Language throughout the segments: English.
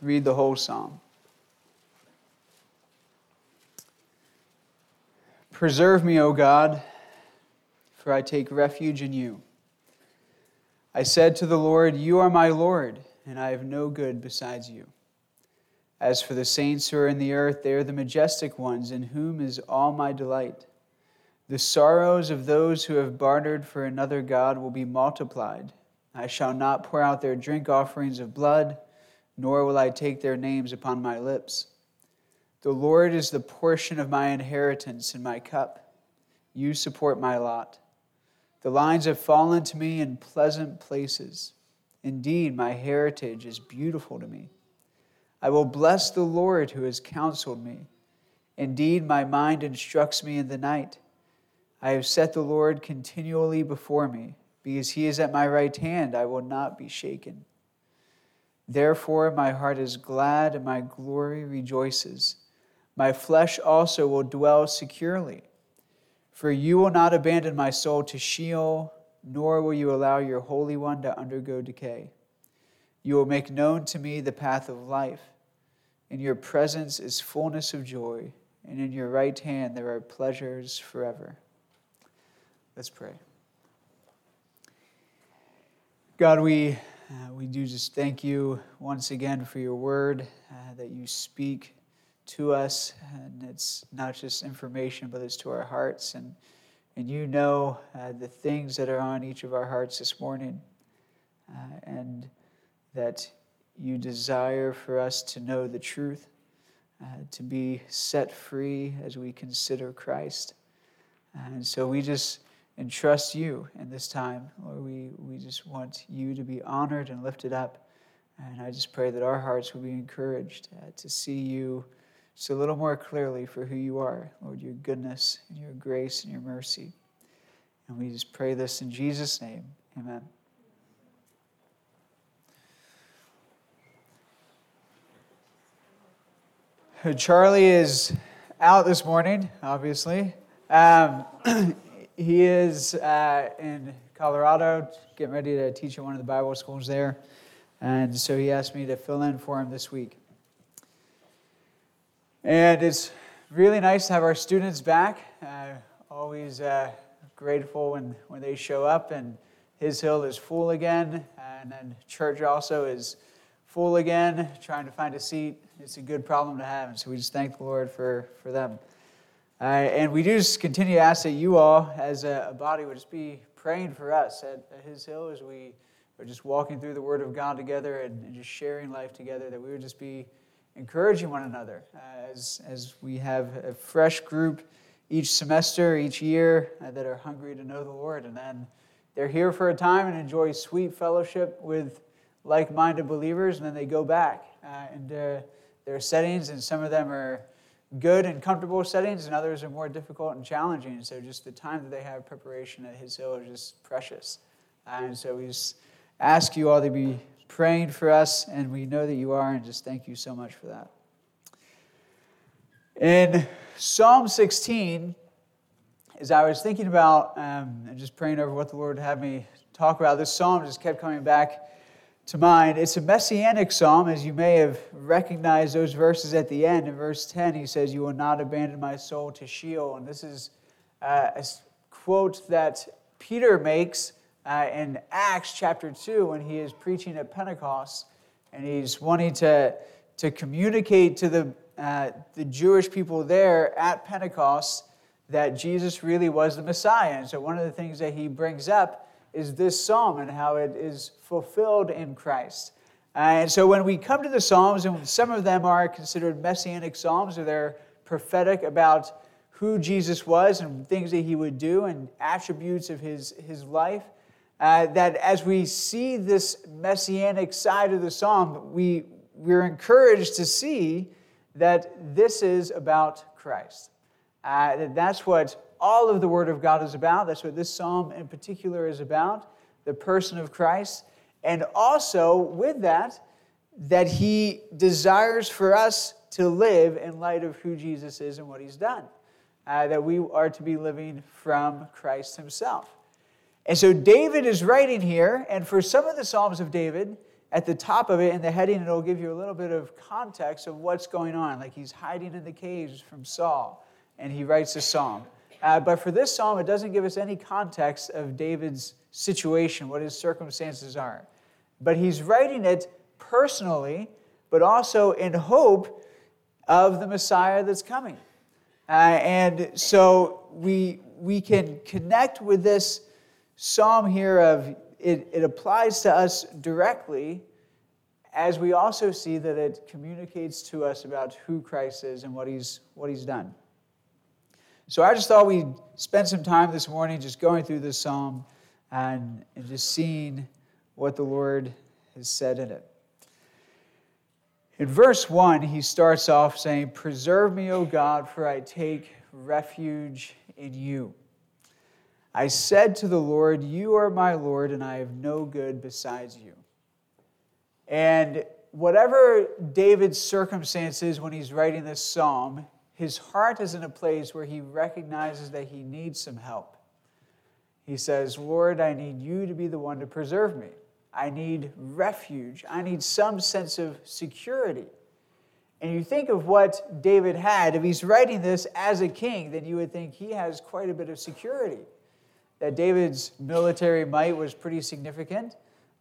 read the whole psalm. Preserve me, O God, for I take refuge in you. I said to the Lord, You are my Lord, and I have no good besides you. As for the saints who are in the earth, they are the majestic ones, in whom is all my delight. The sorrows of those who have bartered for another God will be multiplied. I shall not pour out their drink offerings of blood, nor will I take their names upon my lips. The Lord is the portion of my inheritance and my cup. You support my lot. The lines have fallen to me in pleasant places. Indeed, my heritage is beautiful to me. I will bless the Lord who has counseled me. Indeed, my mind instructs me in the night. I have set the Lord continually before me. Because he is at my right hand, I will not be shaken. Therefore, my heart is glad and my glory rejoices. My flesh also will dwell securely. For you will not abandon my soul to Sheol, nor will you allow your Holy One to undergo decay. You will make known to me the path of life. In your presence is fullness of joy, and in your right hand there are pleasures forever. Let's pray. God, we, uh, we do just thank you once again for your word uh, that you speak to us. And it's not just information, but it's to our hearts. And, and you know uh, the things that are on each of our hearts this morning. Uh, and that you desire for us to know the truth, uh, to be set free as we consider Christ. And so we just entrust you in this time. Lord, we, we just want you to be honored and lifted up. And I just pray that our hearts will be encouraged uh, to see you just a little more clearly for who you are, Lord, your goodness and your grace and your mercy. And we just pray this in Jesus' name. Amen. Charlie is out this morning, obviously. Um, he is uh, in Colorado, getting ready to teach at one of the Bible schools there. And so he asked me to fill in for him this week. And it's really nice to have our students back. Uh, always uh, grateful when, when they show up, and His Hill is full again, and then church also is full again, trying to find a seat. It's a good problem to have, and so we just thank the Lord for, for them. Uh, and we do just continue to ask that you all, as a, a body, would just be praying for us at, at, His Hill as we are just walking through the Word of God together and, and just sharing life together, that we would just be encouraging one another uh, as, as we have a fresh group each semester, each year uh, that are hungry to know the Lord. And then they're here for a time and enjoy sweet fellowship with like minded believers, and then they go back uh, into their settings, and some of them are good and comfortable settings, and others are more difficult and challenging. So, just the time that they have preparation at His Hill is just precious. And so, we just ask you all to be praying for us, and we know that you are, and just thank you so much for that. In Psalm 16, as I was thinking about um, and just praying over what the Lord had me talk about, this psalm just kept coming back to mind. It's a messianic psalm, as you may have recognized those verses at the end. In verse 10, he says, You will not abandon my soul to Sheol. And this is uh, a quote that Peter makes uh, in Acts chapter 2 when he is preaching at Pentecost and he's wanting to, to communicate to the, uh, the Jewish people there at Pentecost that Jesus really was the Messiah. And so one of the things that he brings up is this psalm and how it is fulfilled in Christ. And so when we come to the Psalms, and some of them are considered messianic psalms, or they're prophetic about who Jesus was and things that he would do and attributes of his, his life uh, that as we see this messianic side of the psalm, we, we're encouraged to see that this is about Christ. Uh, that that's what all of the Word of God is about. That's what this psalm in particular is about the person of Christ. And also, with that, that He desires for us to live in light of who Jesus is and what He's done. Uh, that we are to be living from Christ Himself. And so David is writing here, and for some of the Psalms of David, at the top of it in the heading, it'll give you a little bit of context of what's going on. Like he's hiding in the caves from Saul, and he writes a psalm. Uh, but for this psalm, it doesn't give us any context of David's situation, what his circumstances are. But he's writing it personally, but also in hope of the Messiah that's coming. Uh, and so we, we can connect with this psalm here of it, it applies to us directly as we also see that it communicates to us about who Christ is and what he's, what he's done. So I just thought we'd spend some time this morning just going through this psalm and, and just seeing what the Lord has said in it. In verse 1, he starts off saying, Preserve me, O God, for I take refuge in you. I said to the Lord, You are my Lord, and I have no good besides you. And whatever David's circumstances when he's writing this psalm, his heart is in a place where he recognizes that he needs some help. He says, Lord, I need you to be the one to preserve me. I need refuge. I need some sense of security. And you think of what David had. If he's writing this as a king, then you would think he has quite a bit of security. That David's military might was pretty significant.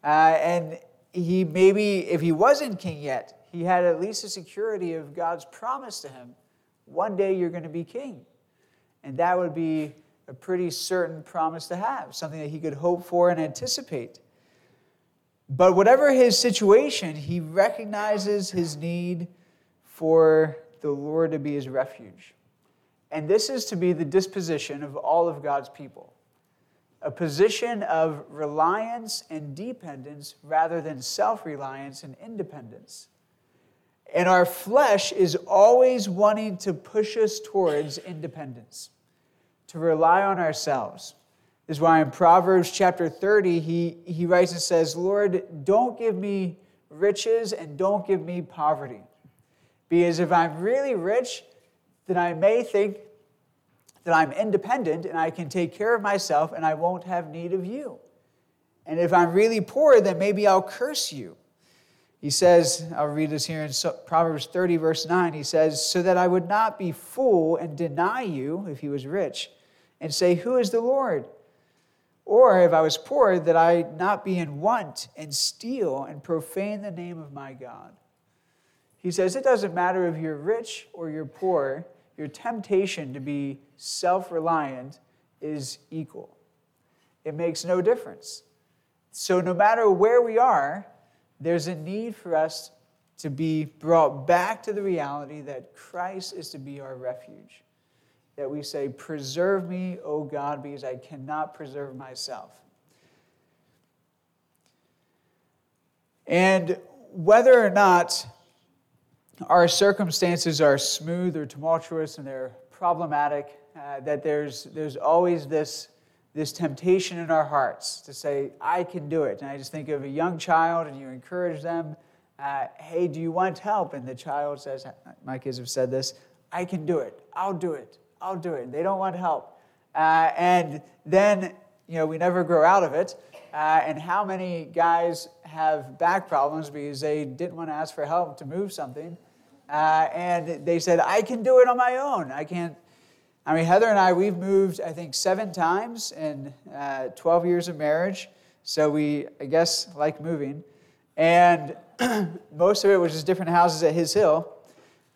Uh, and he maybe, if he wasn't king yet, he had at least a security of God's promise to him one day you're going to be king. And that would be a pretty certain promise to have, something that he could hope for and anticipate. But whatever his situation, he recognizes his need for the Lord to be his refuge. And this is to be the disposition of all of God's people a position of reliance and dependence rather than self reliance and independence. And our flesh is always wanting to push us towards independence, to rely on ourselves. This is why in Proverbs chapter 30, he, he writes and says, Lord, don't give me riches and don't give me poverty. Because if I'm really rich, then I may think that I'm independent and I can take care of myself and I won't have need of you. And if I'm really poor, then maybe I'll curse you. He says, I'll read this here in Proverbs 30, verse 9. He says, So that I would not be fool and deny you if he was rich, and say, Who is the Lord? Or if I was poor, that I not be in want and steal and profane the name of my God. He says it doesn't matter if you're rich or you're poor, your temptation to be self reliant is equal. It makes no difference. So, no matter where we are, there's a need for us to be brought back to the reality that Christ is to be our refuge that we say, Preserve me, O God, because I cannot preserve myself. And whether or not our circumstances are smooth or tumultuous and they're problematic, uh, that there's, there's always this, this temptation in our hearts to say, I can do it. And I just think of a young child and you encourage them, uh, hey, do you want help? And the child says, my kids have said this, I can do it. I'll do it. I'll do it. They don't want help. Uh, and then, you know, we never grow out of it. Uh, and how many guys have back problems because they didn't want to ask for help to move something? Uh, and they said, I can do it on my own. I can't. I mean, Heather and I, we've moved, I think, seven times in uh, 12 years of marriage. So we, I guess, like moving. And most of it was just different houses at His Hill.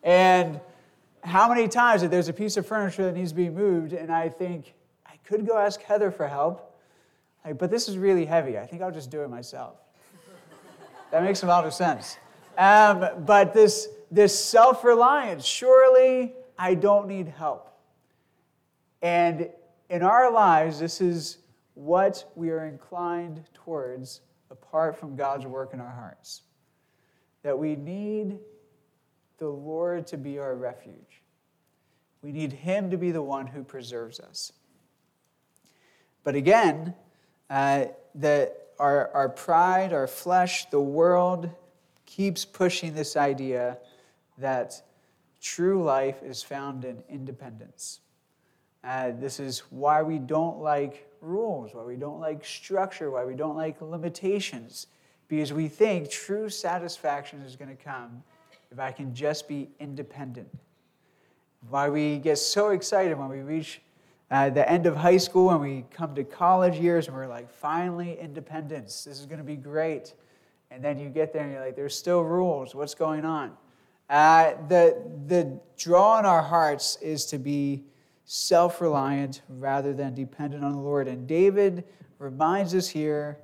And how many times that there's a piece of furniture that needs to be moved, and I think, I could go ask Heather for help, like, but this is really heavy. I think I'll just do it myself. that makes a lot of sense. Um, but this, this self reliance, surely I don't need help. And in our lives, this is what we are inclined towards apart from God's work in our hearts. That we need the Lord to be our refuge. We need Him to be the one who preserves us. But again, uh, our, our pride, our flesh, the world keeps pushing this idea that true life is found in independence. Uh, this is why we don't like rules, why we don't like structure, why we don't like limitations, because we think true satisfaction is going to come if I can just be independent. Why we get so excited when we reach uh, the end of high school and we come to college years and we're like, finally, independence. This is going to be great. And then you get there and you're like, there's still rules. What's going on? Uh, the, the draw in our hearts is to be self reliant rather than dependent on the Lord. And David reminds us here,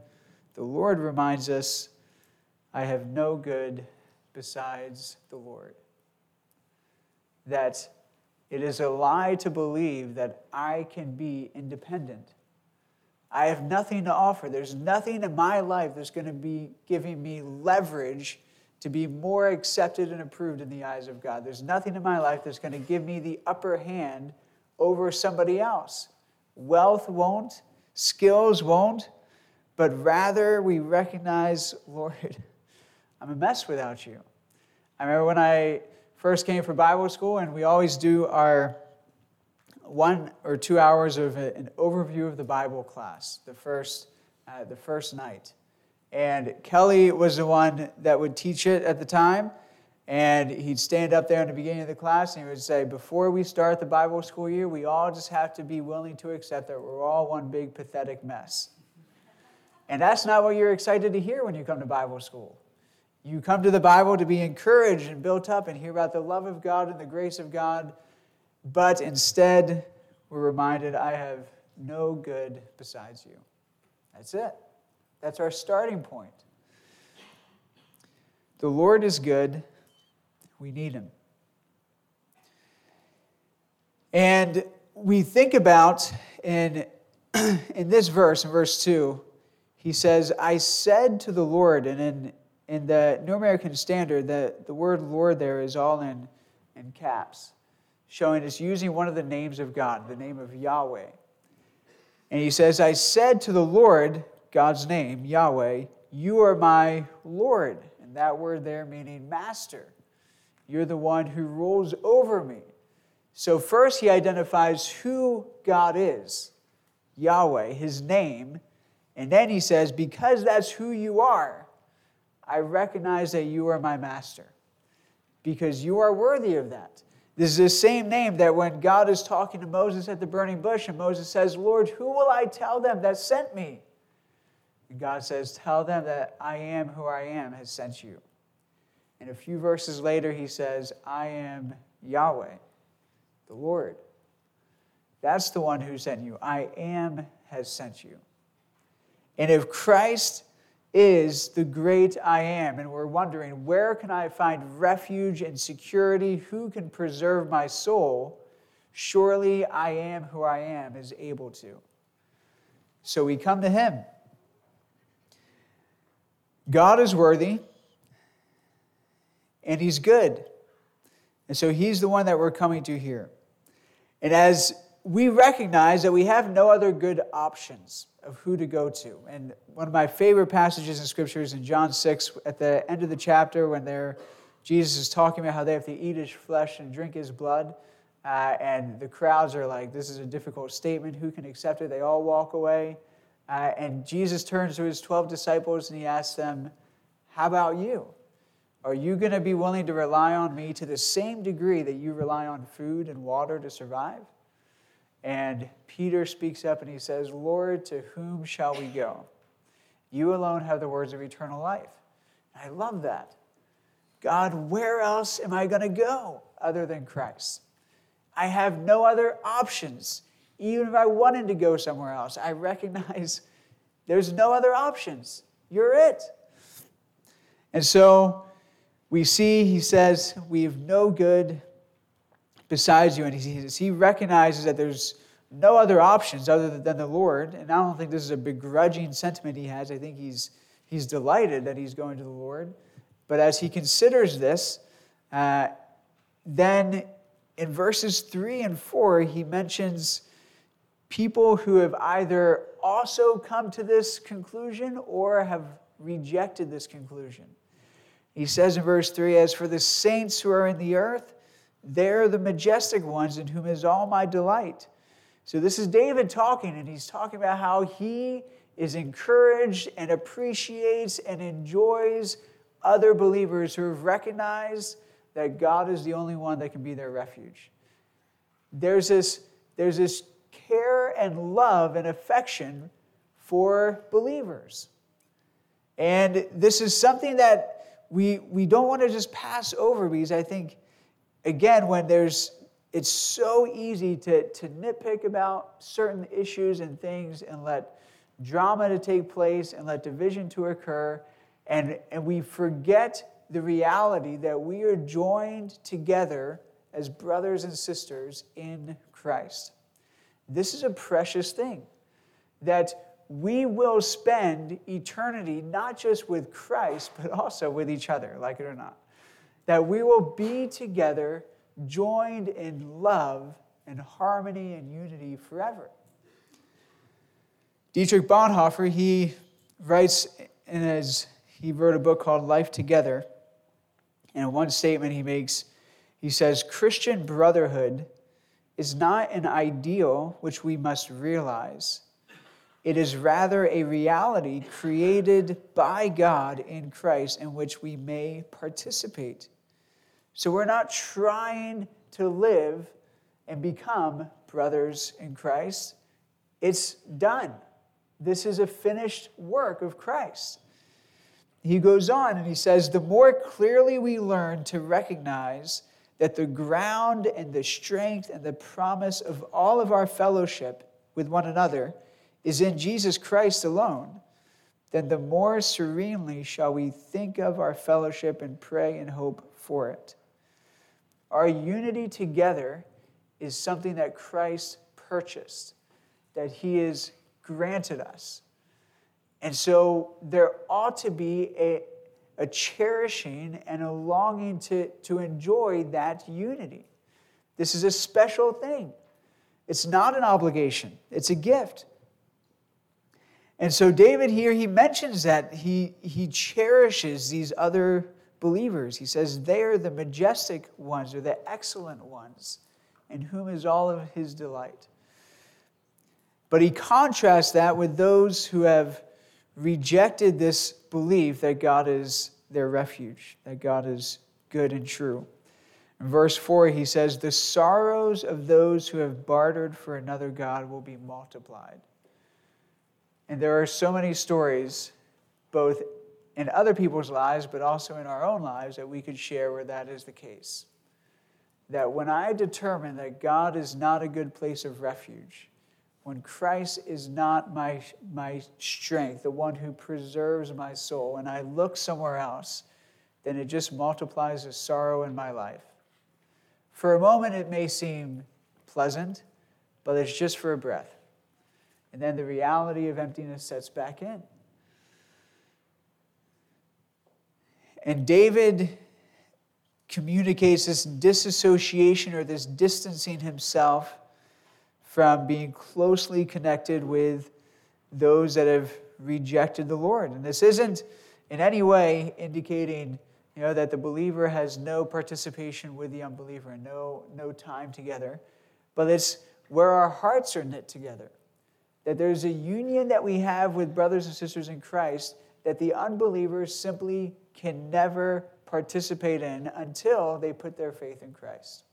the Lord reminds us, I have no good besides the Lord. That it is a lie to believe that I can be independent. I have nothing to offer. There's nothing in my life that's going to be giving me leverage to be more accepted and approved in the eyes of God. There's nothing in my life that's going to give me the upper hand over somebody else. Wealth won't, skills won't, but rather we recognize, Lord, I'm a mess without you. I remember when I first came for Bible school, and we always do our one or two hours of an overview of the Bible class the first, uh, the first night. And Kelly was the one that would teach it at the time. And he'd stand up there in the beginning of the class and he would say, Before we start the Bible school year, we all just have to be willing to accept that we're all one big pathetic mess. And that's not what you're excited to hear when you come to Bible school. You come to the Bible to be encouraged and built up and hear about the love of God and the grace of God, but instead, we're reminded, I have no good besides you. That's it. That's our starting point. The Lord is good. We need him. And we think about in, in this verse, in verse 2, he says, I said to the Lord, and in in the New American Standard, the, the word Lord there is all in, in caps, showing it's using one of the names of God, the name of Yahweh. And he says, I said to the Lord, God's name, Yahweh, you are my Lord. And that word there meaning master. You're the one who rules over me. So, first, he identifies who God is Yahweh, his name. And then he says, Because that's who you are, I recognize that you are my master because you are worthy of that. This is the same name that when God is talking to Moses at the burning bush, and Moses says, Lord, who will I tell them that sent me? And God says, Tell them that I am who I am has sent you. And a few verses later, he says, I am Yahweh, the Lord. That's the one who sent you. I am has sent you. And if Christ is the great I am. And we're wondering, where can I find refuge and security? Who can preserve my soul? Surely I am who I am is able to. So we come to him. God is worthy, and he's good. And so he's the one that we're coming to here. And as we recognize that we have no other good options of who to go to. And one of my favorite passages in Scripture is in John 6, at the end of the chapter, when they're, Jesus is talking about how they have to eat his flesh and drink his blood. Uh, and the crowds are like, This is a difficult statement. Who can accept it? They all walk away. Uh, and Jesus turns to his 12 disciples and he asks them, How about you? Are you going to be willing to rely on me to the same degree that you rely on food and water to survive? And Peter speaks up and he says, Lord, to whom shall we go? You alone have the words of eternal life. And I love that. God, where else am I going to go other than Christ? I have no other options. Even if I wanted to go somewhere else, I recognize there's no other options. You're it. And so we see, he says, we have no good besides you. And he, recognizes that there's no other options other than the Lord. And I don't think this is a begrudging sentiment he has. I think he's, he's delighted that he's going to the Lord. But as he considers this, uh, then in verses 3 and 4, he mentions people who have either also come to this conclusion or have rejected this conclusion. He says in verse 3 As for the saints who are in the earth, they're the majestic ones in whom is all my delight. So this is David talking, and he's talking about how he is encouraged and appreciates and enjoys other believers who have recognized that God is the only one that can be their refuge. There's this, there's this care and love and affection for believers. And this is something that we, we don't want to just pass over because I think, again, when there's, it's so easy to, to nitpick about certain issues and things and let drama to take place and let division to occur. And, and we forget the reality that we are joined together as brothers and sisters in Christ. This is a precious thing that we will spend eternity not just with Christ, but also with each other, like it or not. That we will be together, joined in love and harmony and unity forever. Dietrich Bonhoeffer, he writes in his, he wrote a book called Life Together. And in one statement he makes, he says, Christian brotherhood is not an ideal which we must realize it is rather a reality created by God in Christ in which we may participate. So we're not trying to live and become brothers in Christ. It's done. This is a finished work of Christ. He goes on and he says, The more clearly we learn to recognize that the ground and the strength and the promise of all of our fellowship with one another is in Jesus Christ alone, then the more serenely shall we think of our fellowship and pray and hope for it. Our unity together is something that Christ purchased, that he has granted us. And so there ought to be a, a cherishing and a longing to, to enjoy that unity. This is a special thing. It's not an obligation, it's a gift. And so David here, he mentions that he, he cherishes these other believers. He says, they are the majestic ones, or the excellent ones, in whom is all of his delight. But he contrasts that with those who have rejected this belief that God is their refuge, that God is good and true. In verse 4, he says, The sorrows of those who have bartered for another God will be multiplied. And there are so many stories, both in other people's lives, but also in our own lives, that we could share where that is the case. That when I determine that God is not a good place of refuge, when Christ is not my, my strength, the one who preserves my soul, and I look somewhere else, then it just multiplies the sorrow in my life. For a moment, it may seem pleasant, but it's just for a breath. And then the reality of emptiness sets back in. And David communicates this disassociation or this distancing himself from being closely connected with those that have rejected the Lord. And this isn't in any way indicating you know, that the believer has no participation with the unbeliever and no, no time together, but it's where our hearts are knit together that there's a union that we have with brothers and sisters in Christ that the unbelievers simply can never participate in until they put their faith in Christ.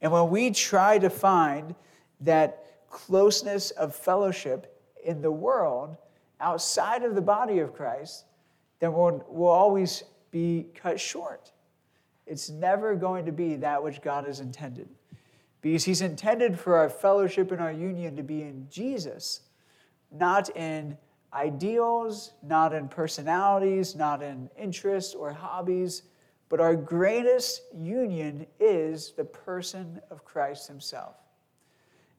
And when we try to find that closeness of fellowship in the world outside of the body of Christ, then we'll, we'll always be cut short. It's never going to be that which God has intended because he's intended for our fellowship and our union to be in Jesus, not in ideals, not in personalities, not in interests or hobbies, but our greatest union is the person of Christ himself.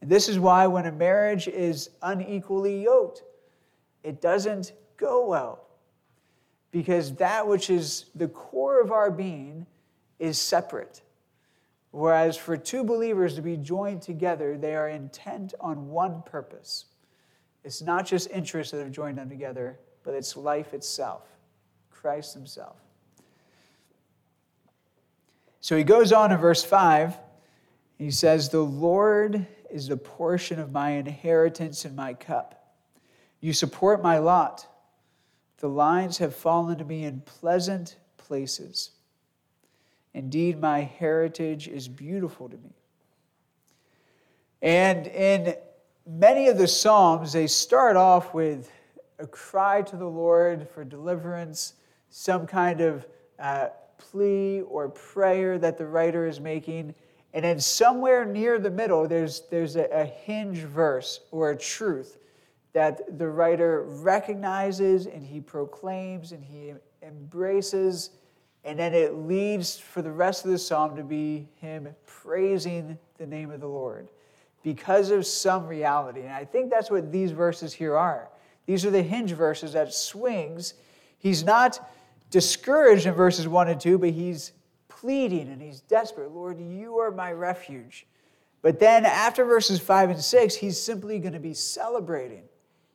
And this is why when a marriage is unequally yoked, it doesn't go well. Because that which is the core of our being is separate. Whereas for two believers to be joined together, they are intent on one purpose. It's not just interests that have joined them together, but it's life itself, Christ Himself. So he goes on in verse 5. He says, The Lord is the portion of my inheritance and my cup. You support my lot. The lines have fallen to me in pleasant places. Indeed, my heritage is beautiful to me. And in many of the Psalms, they start off with a cry to the Lord for deliverance, some kind of uh, plea or prayer that the writer is making. And then somewhere near the middle, there's, there's a, a hinge verse or a truth that the writer recognizes and he proclaims and he embraces. And then it leads for the rest of the psalm to be him praising the name of the Lord because of some reality. And I think that's what these verses here are. These are the hinge verses that swings. He's not discouraged in verses 1 and 2, but he's pleading and he's desperate. Lord, you are my refuge. But then after verses 5 and 6, he's simply going to be celebrating.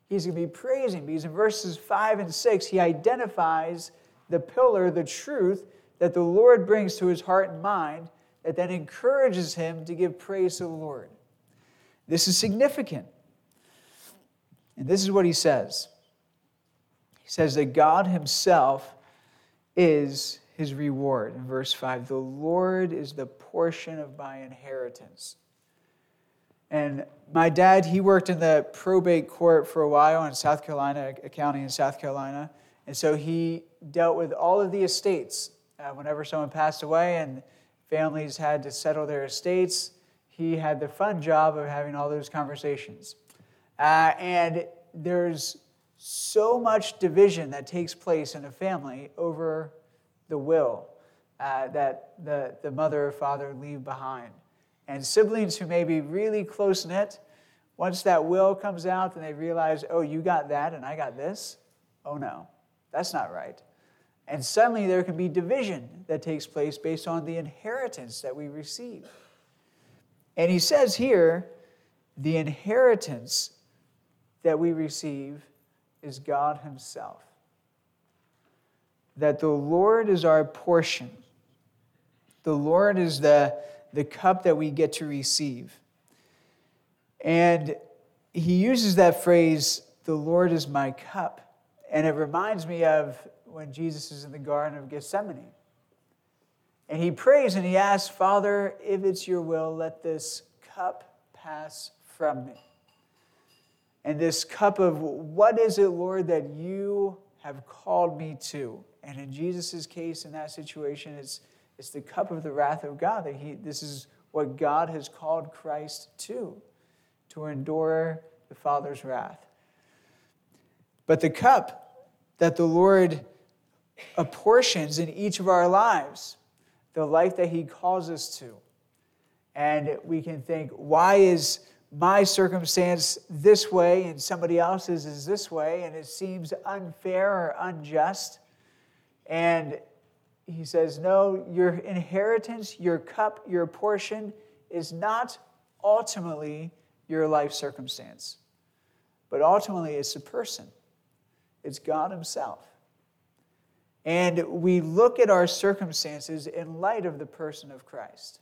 He's going to be praising because in verses 5 and 6, he identifies the pillar, the truth that the Lord brings to his heart and mind that then encourages him to give praise to the Lord. This is significant. And this is what he says He says that God himself is his reward. In verse 5, the Lord is the portion of my inheritance. And my dad, he worked in the probate court for a while in South Carolina, a county in South Carolina. And so he dealt with all of the estates. Uh, whenever someone passed away and families had to settle their estates, he had the fun job of having all those conversations. Uh, and there's so much division that takes place in a family over the will uh, that the, the mother or father leave behind. And siblings who may be really close knit, once that will comes out and they realize, oh, you got that and I got this, oh no, that's not right. And suddenly there can be division that takes place based on the inheritance that we receive. And he says here, the inheritance that we receive is God Himself. That the Lord is our portion. The Lord is the, the cup that we get to receive. And he uses that phrase, the Lord is my cup. And it reminds me of when Jesus is in the Garden of Gethsemane. And he prays and he asks, Father, if it's your will, let this cup pass from me. And this cup of what is it, Lord, that you have called me to? And in Jesus' case, in that situation, it's, it's the cup of the wrath of God that he, this is what God has called Christ to, to endure the Father's wrath. But the cup that the Lord apportions in each of our lives, the life that He calls us to. And we can think, why is my circumstance this way and somebody else's is this way, and it seems unfair or unjust? And he says, No, your inheritance, your cup, your portion is not ultimately your life circumstance, but ultimately it's the person, it's God Himself. And we look at our circumstances in light of the person of Christ,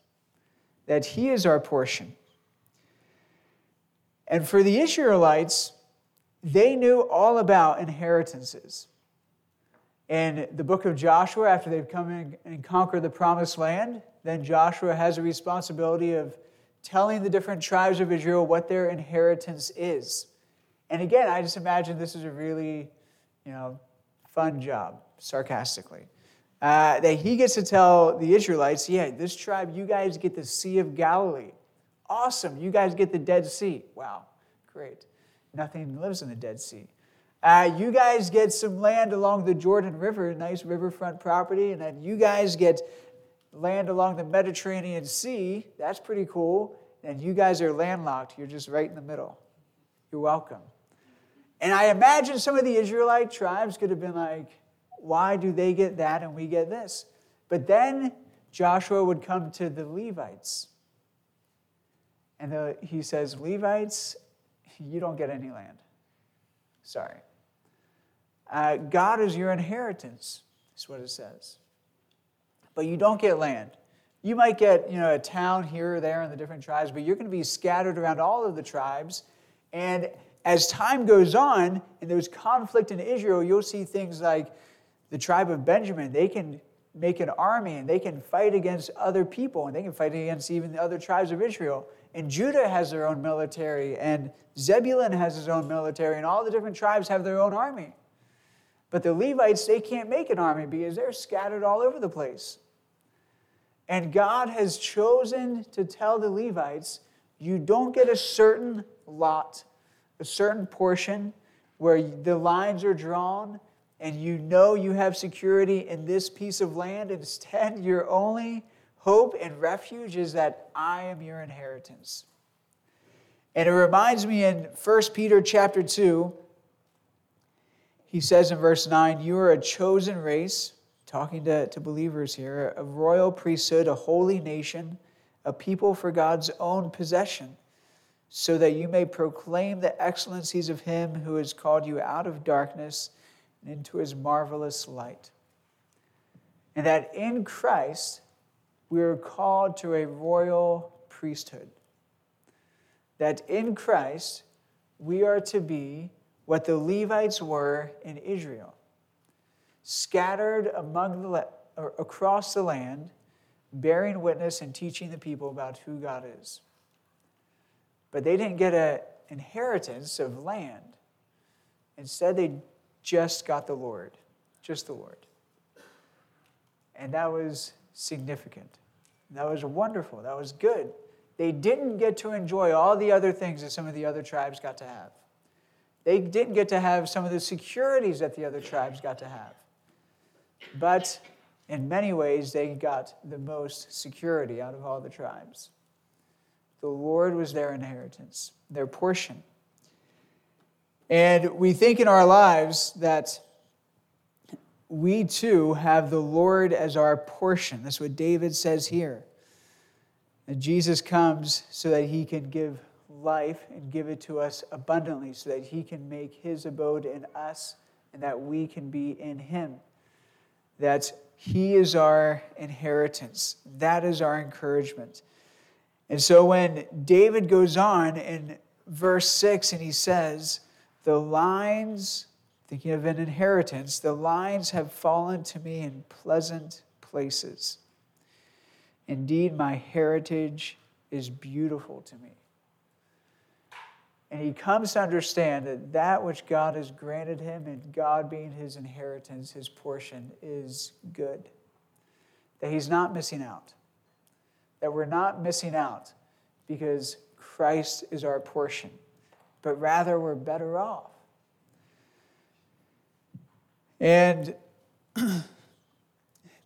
that He is our portion. And for the Israelites, they knew all about inheritances. In the book of Joshua, after they've come in and conquered the promised land, then Joshua has a responsibility of telling the different tribes of Israel what their inheritance is. And again, I just imagine this is a really, you know, fun job sarcastically. Uh, that he gets to tell the Israelites, yeah, this tribe, you guys get the Sea of Galilee. Awesome. You guys get the Dead Sea. Wow, great. Nothing lives in the Dead Sea. Uh, you guys get some land along the Jordan River, nice riverfront property, and then you guys get land along the Mediterranean Sea. That's pretty cool. And you guys are landlocked. You're just right in the middle. You're welcome. And I imagine some of the Israelite tribes could have been like, why do they get that and we get this? But then Joshua would come to the Levites. And the, he says, Levites, you don't get any land. Sorry. Uh, God is your inheritance, is what it says. But you don't get land. You might get you know, a town here or there in the different tribes, but you're going to be scattered around all of the tribes. And as time goes on and there's conflict in Israel, you'll see things like the tribe of Benjamin, they can make an army and they can fight against other people and they can fight against even the other tribes of Israel. And Judah has their own military, and Zebulun has his own military, and all the different tribes have their own army. But the Levites, they can't make an army because they're scattered all over the place. And God has chosen to tell the Levites, you don't get a certain lot, a certain portion where the lines are drawn and you know you have security in this piece of land. Instead, your only hope and refuge is that I am your inheritance. And it reminds me in 1 Peter chapter 2, he says in verse 9, You are a chosen race, talking to, to believers here, a royal priesthood, a holy nation, a people for God's own possession, so that you may proclaim the excellencies of him who has called you out of darkness and into his marvelous light. And that in Christ, we are called to a royal priesthood. That in Christ, we are to be what the Levites were in Israel, scattered among the, across the land, bearing witness and teaching the people about who God is. But they didn't get an inheritance of land. Instead, they just got the Lord, just the Lord. And that was significant. That was wonderful. That was good. They didn't get to enjoy all the other things that some of the other tribes got to have. They didn't get to have some of the securities that the other tribes got to have. But in many ways, they got the most security out of all the tribes. The Lord was their inheritance, their portion. And we think in our lives that we too have the Lord as our portion. That's what David says here. That Jesus comes so that he can give life and give it to us abundantly so that He can make His abode in us and that we can be in Him. That He is our inheritance. That is our encouragement. And so when David goes on in verse 6 and he says, The lines, thinking of an inheritance, the lines have fallen to me in pleasant places. Indeed, my heritage is beautiful to me. And he comes to understand that that which God has granted him and God being his inheritance, his portion, is good. That he's not missing out. That we're not missing out because Christ is our portion, but rather we're better off. And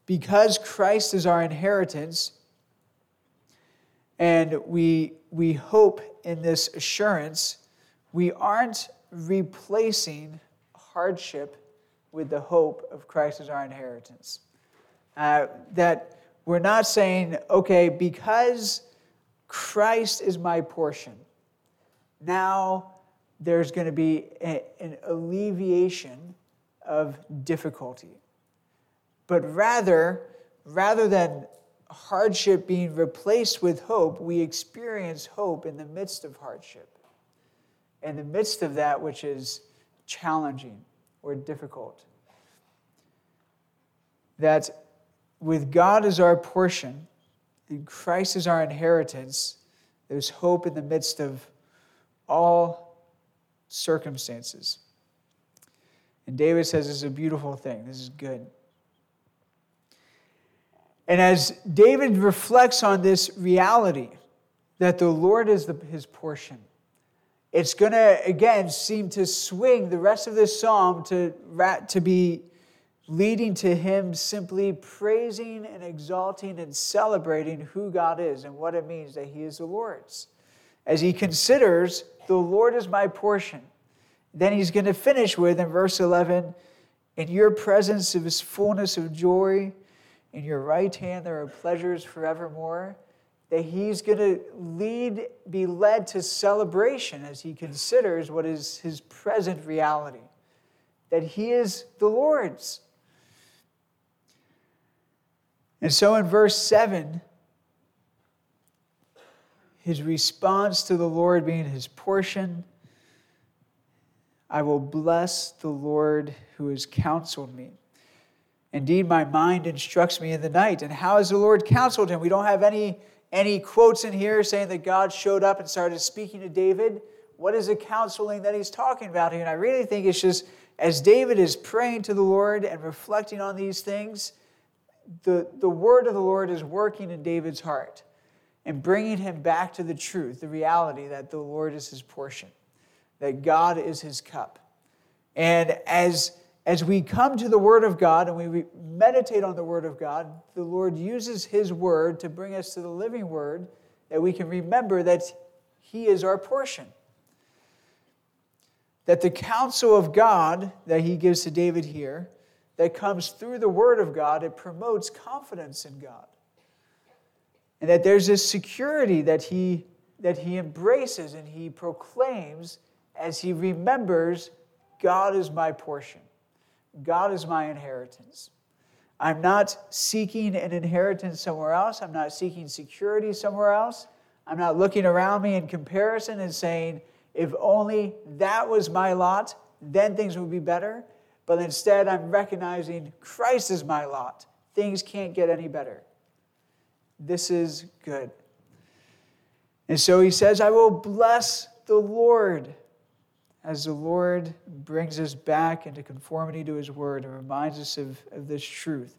because Christ is our inheritance, and we, we hope in this assurance, we aren't replacing hardship with the hope of Christ as our inheritance. Uh, that we're not saying, okay, because Christ is my portion, now there's going to be a, an alleviation of difficulty. But rather, rather than hardship being replaced with hope, we experience hope in the midst of hardship, in the midst of that which is challenging or difficult. That with God as our portion and Christ as our inheritance, there's hope in the midst of all circumstances. And David says this is a beautiful thing. This is good. And as David reflects on this reality that the Lord is the, his portion, it's going to, again, seem to swing the rest of this psalm to, to be leading to him simply praising and exalting and celebrating who God is and what it means that he is the Lord's. As he considers, the Lord is my portion. Then he's going to finish with, in verse 11, in your presence of his fullness of joy in your right hand there are pleasures forevermore, that he's going to lead, be led to celebration as he considers what is his present reality, that he is the Lord's. And so in verse 7, his response to the Lord being his portion, I will bless the Lord who has counseled me. Indeed, my mind instructs me in the night. And how has the Lord counseled him? We don't have any, any quotes in here saying that God showed up and started speaking to David. What is the counseling that he's talking about here? And I really think it's just as David is praying to the Lord and reflecting on these things, the, the word of the Lord is working in David's heart and bringing him back to the truth, the reality that the Lord is his portion, that God is his cup. And as, as we come to the Word of God and we meditate on the Word of God, the Lord uses His Word to bring us to the living Word that we can remember that He is our portion. That the counsel of God that He gives to David here, that comes through the Word of God, it promotes confidence in God. And that there's this security that he, that he embraces and he proclaims as he remembers God is my portion, God is my inheritance. I'm not seeking an inheritance somewhere else. I'm not seeking security somewhere else. I'm not looking around me in comparison and saying, if only that was my lot, then things would be better. But instead, I'm recognizing Christ is my lot. Things can't get any better. This is good. And so he says, I will bless the Lord as the Lord brings us back into conformity to his word and reminds us of, of this truth.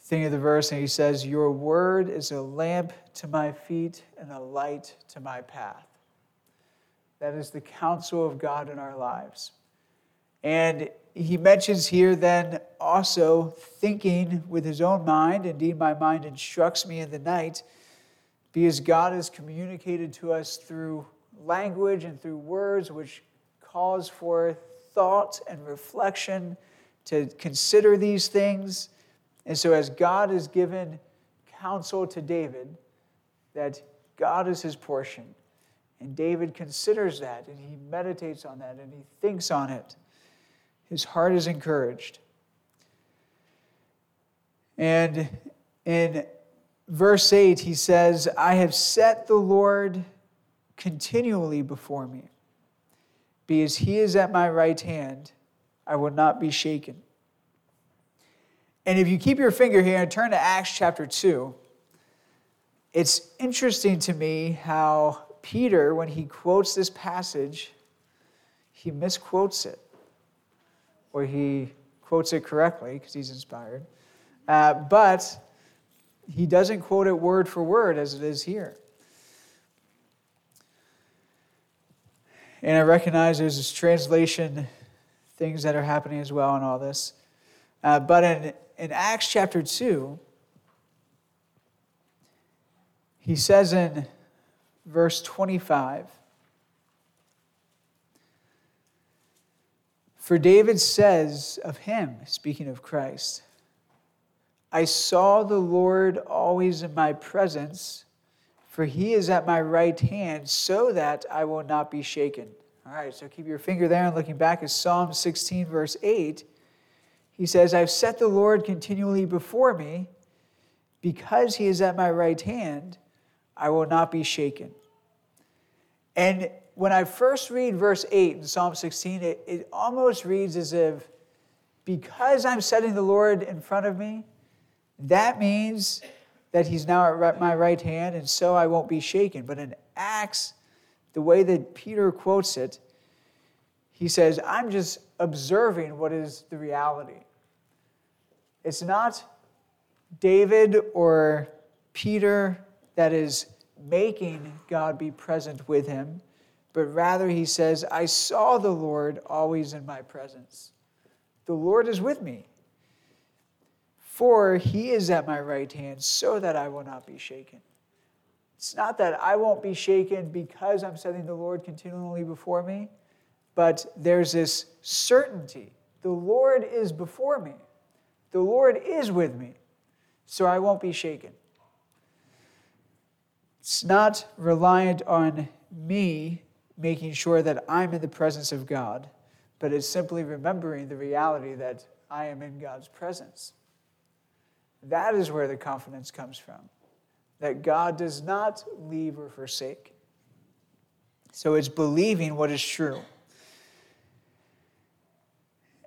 Think of the verse, and he says, Your word is a lamp to my feet and a light to my path. That is the counsel of God in our lives. And he mentions here then also thinking with his own mind. Indeed, my mind instructs me in the night, because God has communicated to us through language and through words, which calls for thought and reflection to consider these things. And so, as God has given counsel to David, that God is his portion, and David considers that, and he meditates on that, and he thinks on it his heart is encouraged. And in verse 8, he says, I have set the Lord continually before me. Because he is at my right hand, I will not be shaken. And if you keep your finger here and turn to Acts chapter 2, it's interesting to me how Peter, when he quotes this passage, he misquotes it or he quotes it correctly because he's inspired. Uh, but he doesn't quote it word for word as it is here. And I recognize there's this translation things that are happening as well in all this. Uh, but in, in Acts chapter 2, he says in verse 25, For David says of him, speaking of Christ, I saw the Lord always in my presence, for he is at my right hand, so that I will not be shaken. All right, so keep your finger there and looking back at Psalm 16, verse 8. He says, I've set the Lord continually before me. Because he is at my right hand, I will not be shaken. And when I first read verse 8 in Psalm 16, it, it almost reads as if, because I'm setting the Lord in front of me, that means that he's now at my right hand, and so I won't be shaken. But in Acts, the way that Peter quotes it, he says, I'm just observing what is the reality. It's not David or Peter that is making God be present with him but rather he says, I saw the Lord always in my presence. The Lord is with me. For he is at my right hand, so that I will not be shaken. It's not that I won't be shaken because I'm setting the Lord continually before me, but there's this certainty. The Lord is before me, the Lord is with me, so I won't be shaken. It's not reliant on me making sure that I'm in the presence of God, but it's simply remembering the reality that I am in God's presence. That is where the confidence comes from, that God does not leave or forsake. So it's believing what is true.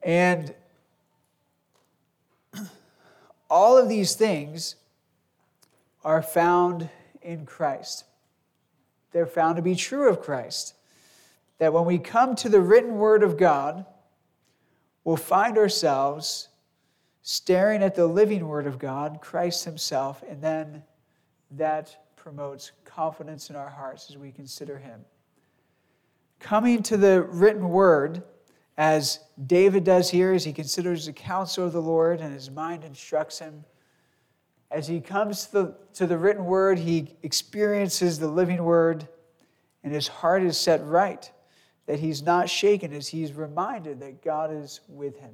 And all of these things are found in Christ. They're found to be true of Christ. That when we come to the written word of God, we'll find ourselves staring at the living word of God, Christ Himself, and then that promotes confidence in our hearts as we consider Him. Coming to the written word, as David does here, as he considers the counsel of the Lord and his mind instructs him, as he comes to the, to the written word, he experiences the living word, and his heart is set right, that he's not shaken as he's reminded that God is with him.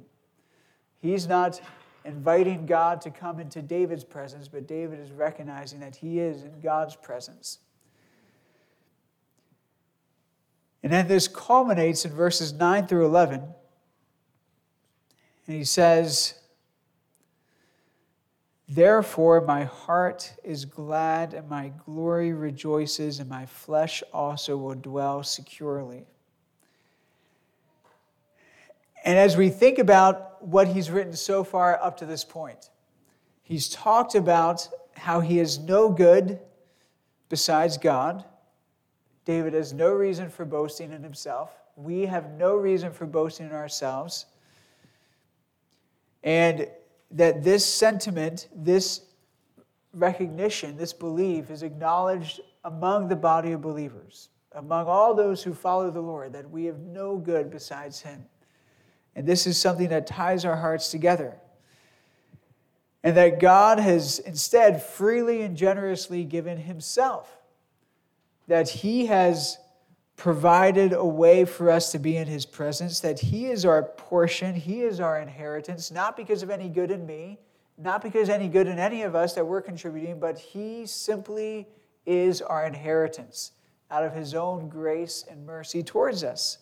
He's not inviting God to come into David's presence, but David is recognizing that he is in God's presence. And then this culminates in verses 9 through 11. And he says, Therefore, my heart is glad, and my glory rejoices, and my flesh also will dwell securely. And as we think about what he's written so far up to this point, he's talked about how he is no good besides God. David has no reason for boasting in himself. We have no reason for boasting in ourselves. And that this sentiment, this recognition, this belief is acknowledged among the body of believers, among all those who follow the Lord, that we have no good besides Him. And this is something that ties our hearts together. And that God has instead freely and generously given Himself that He has provided a way for us to be in His presence, that He is our portion, He is our inheritance, not because of any good in me, not because any good in any of us that we're contributing, but He simply is our inheritance out of His own grace and mercy towards us.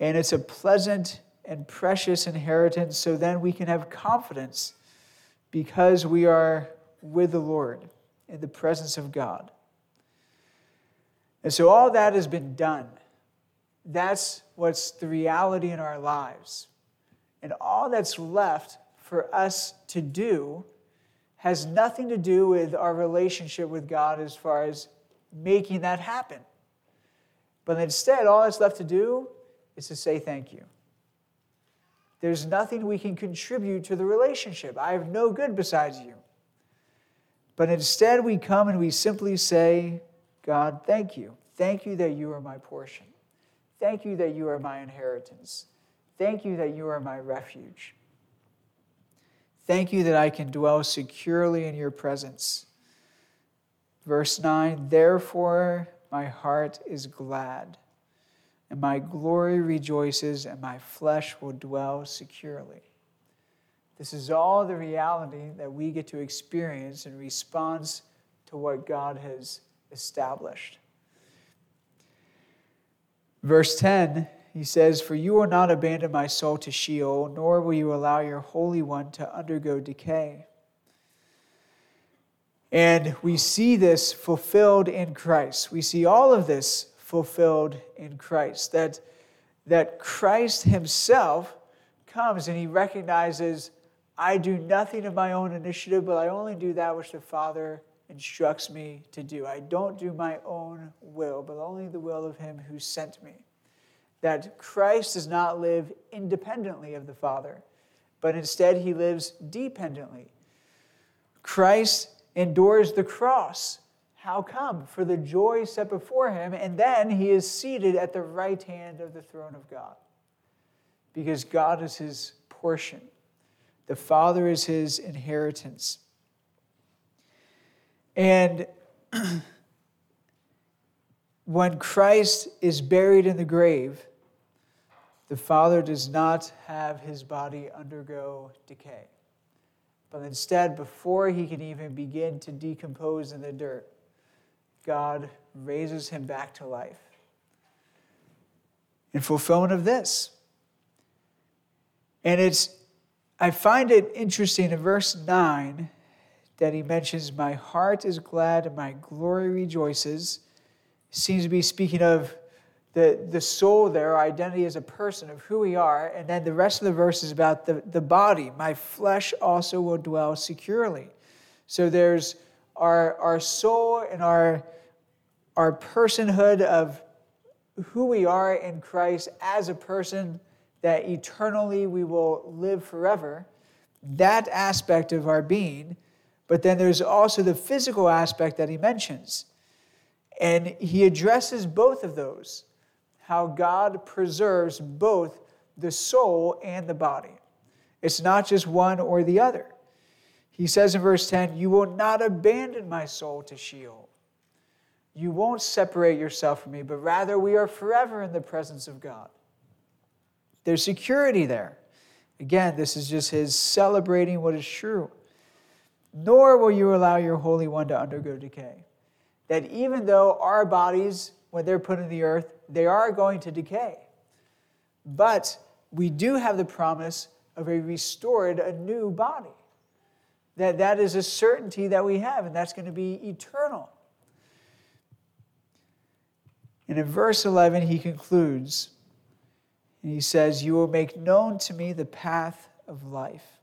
And it's a pleasant and precious inheritance, so then we can have confidence because we are with the Lord in the presence of God. And so all that has been done. That's what's the reality in our lives. And all that's left for us to do has nothing to do with our relationship with God as far as making that happen. But instead, all that's left to do is to say thank you. There's nothing we can contribute to the relationship. I have no good besides you. But instead, we come and we simply say, God, thank you. Thank you that you are my portion. Thank you that you are my inheritance. Thank you that you are my refuge. Thank you that I can dwell securely in your presence. Verse 9 Therefore, my heart is glad, and my glory rejoices, and my flesh will dwell securely. This is all the reality that we get to experience in response to what God has established. Verse 10, he says, For you will not abandon my soul to Sheol, nor will you allow your Holy One to undergo decay. And we see this fulfilled in Christ. We see all of this fulfilled in Christ. That, that Christ himself comes and he recognizes, I do nothing of my own initiative, but I only do that which the Father instructs me to do. I don't do my own will, but only the will of him who sent me. That Christ does not live independently of the Father, but instead he lives dependently. Christ endures the cross. How come? For the joy set before him, and then he is seated at the right hand of the throne of God. Because God is his portion, the Father is his inheritance. And when Christ is buried in the grave, the Father does not have his body undergo decay. But instead, before he can even begin to decompose in the dirt, God raises him back to life. In fulfillment of this. And it's, I find it interesting in verse 9 that he mentions, My heart is glad and my glory rejoices. Seems to be speaking of the, the soul there, our identity as a person, of who we are. And then the rest of the verse is about the, the body. My flesh also will dwell securely. So there's our, our soul and our, our personhood of who we are in Christ as a person that eternally we will live forever. That aspect of our being. But then there's also the physical aspect that he mentions. And he addresses both of those how God preserves both the soul and the body. It's not just one or the other. He says in verse 10, You will not abandon my soul to Sheol. You won't separate yourself from me, but rather we are forever in the presence of God. There's security there. Again, this is just his celebrating what is true. Nor will you allow your Holy One to undergo decay. That even though our bodies when they're put in the earth, they are going to decay. But we do have the promise of a restored, a new body. That that is a certainty that we have, and that's going to be eternal. And in verse 11, he concludes, and he says, You will make known to me the path of life.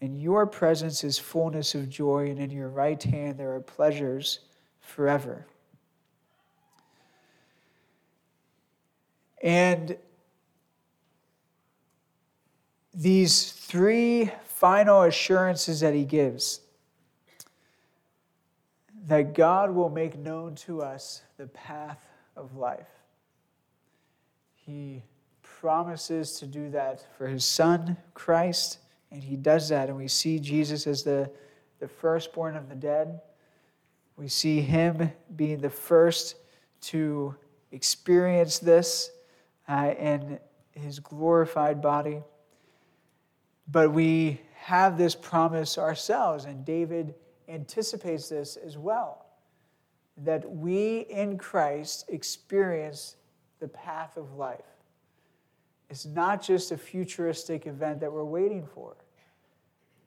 In your presence is fullness of joy, and in your right hand there are pleasures forever. And these three final assurances that he gives that God will make known to us the path of life. He promises to do that for his son, Christ, and he does that. And we see Jesus as the, the firstborn of the dead. We see him being the first to experience this uh, in his glorified body. But we have this promise ourselves, and David anticipates this as well that we in Christ experience the path of life. It's not just a futuristic event that we're waiting for.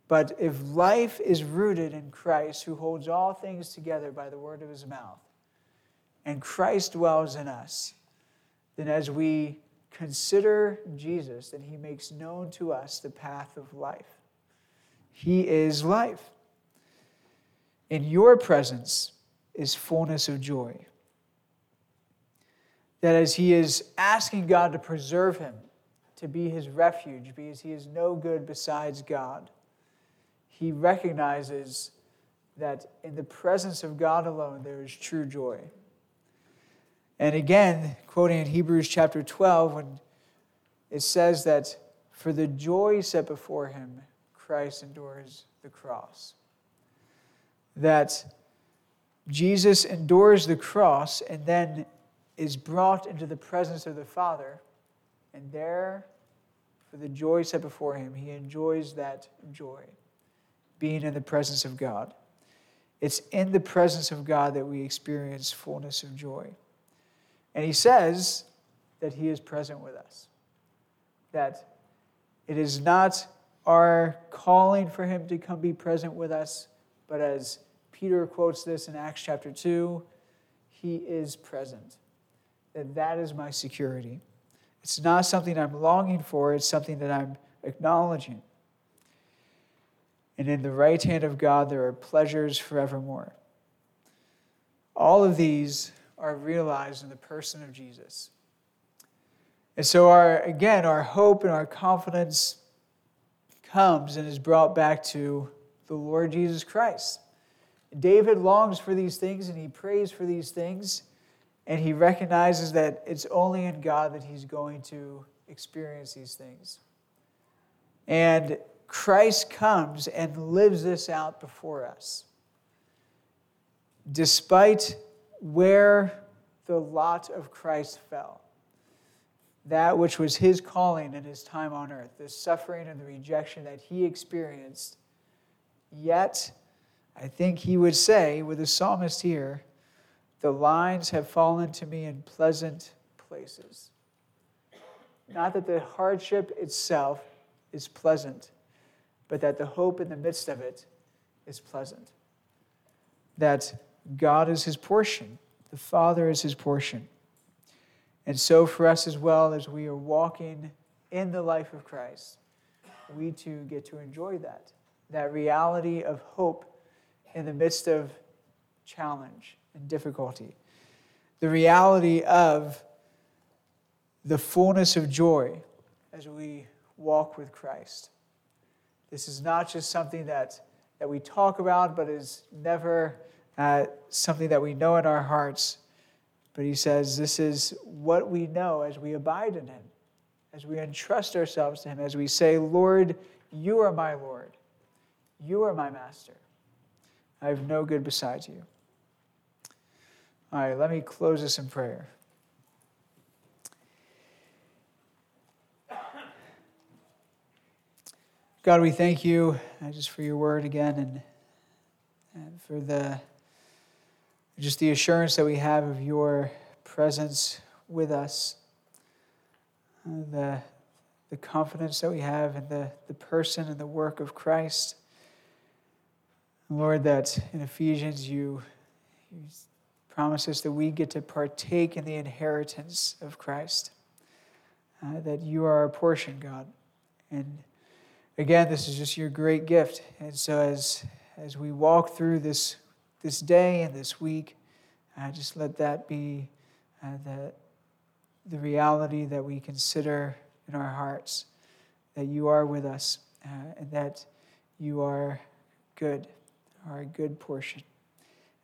But if life is rooted in Christ, who holds all things together by the word of his mouth, and Christ dwells in us, then as we consider Jesus, then he makes known to us the path of life. He is life. In your presence is fullness of joy. That as he is asking God to preserve him, to be his refuge, because he is no good besides God, he recognizes that in the presence of God alone there is true joy. And again, quoting in Hebrews chapter 12, when it says that for the joy set before him, Christ endures the cross. That Jesus endures the cross and then is brought into the presence of the Father, and there, for the joy set before him, he enjoys that joy, being in the presence of God. It's in the presence of God that we experience fullness of joy. And he says that he is present with us. That it is not our calling for him to come be present with us, but as Peter quotes this in Acts chapter 2, he is present. That that is my security. It's not something I'm longing for, it's something that I'm acknowledging. And in the right hand of God, there are pleasures forevermore. All of these are realized in the person of Jesus. And so, our, again, our hope and our confidence comes and is brought back to the Lord Jesus Christ. David longs for these things and he prays for these things, and he recognizes that it's only in God that he's going to experience these things. And Christ comes and lives this out before us. Despite where the lot of Christ fell. That which was his calling in his time on earth, the suffering and the rejection that he experienced. Yet, I think he would say, with the psalmist here, the lines have fallen to me in pleasant places. Not that the hardship itself is pleasant, but that the hope in the midst of it is pleasant. That God is his portion, The Father is his portion. And so, for us as well, as we are walking in the life of Christ, we too get to enjoy that. That reality of hope in the midst of challenge and difficulty. The reality of the fullness of joy as we walk with Christ. This is not just something that, that we talk about, but is never uh, something that we know in our hearts. But he says this is what we know as we abide in him, as we entrust ourselves to him, as we say, Lord, you are my Lord, you are my master. I have no good besides you. All right, let me close this in prayer. God, we thank you uh, just for your word again and, for the just the assurance that we have of your presence with us, uh, the, the confidence that we have in the, the person and the work of Christ. Lord, that in Ephesians you, you promise us that we get to partake in the inheritance of Christ, uh, that you are our portion, God. And again, this is just your great gift. And so as, as we walk through this, this day and this week, uh, just let that be uh, the, the reality that we consider in our hearts that you are with us uh, and that you are good, are a good portion.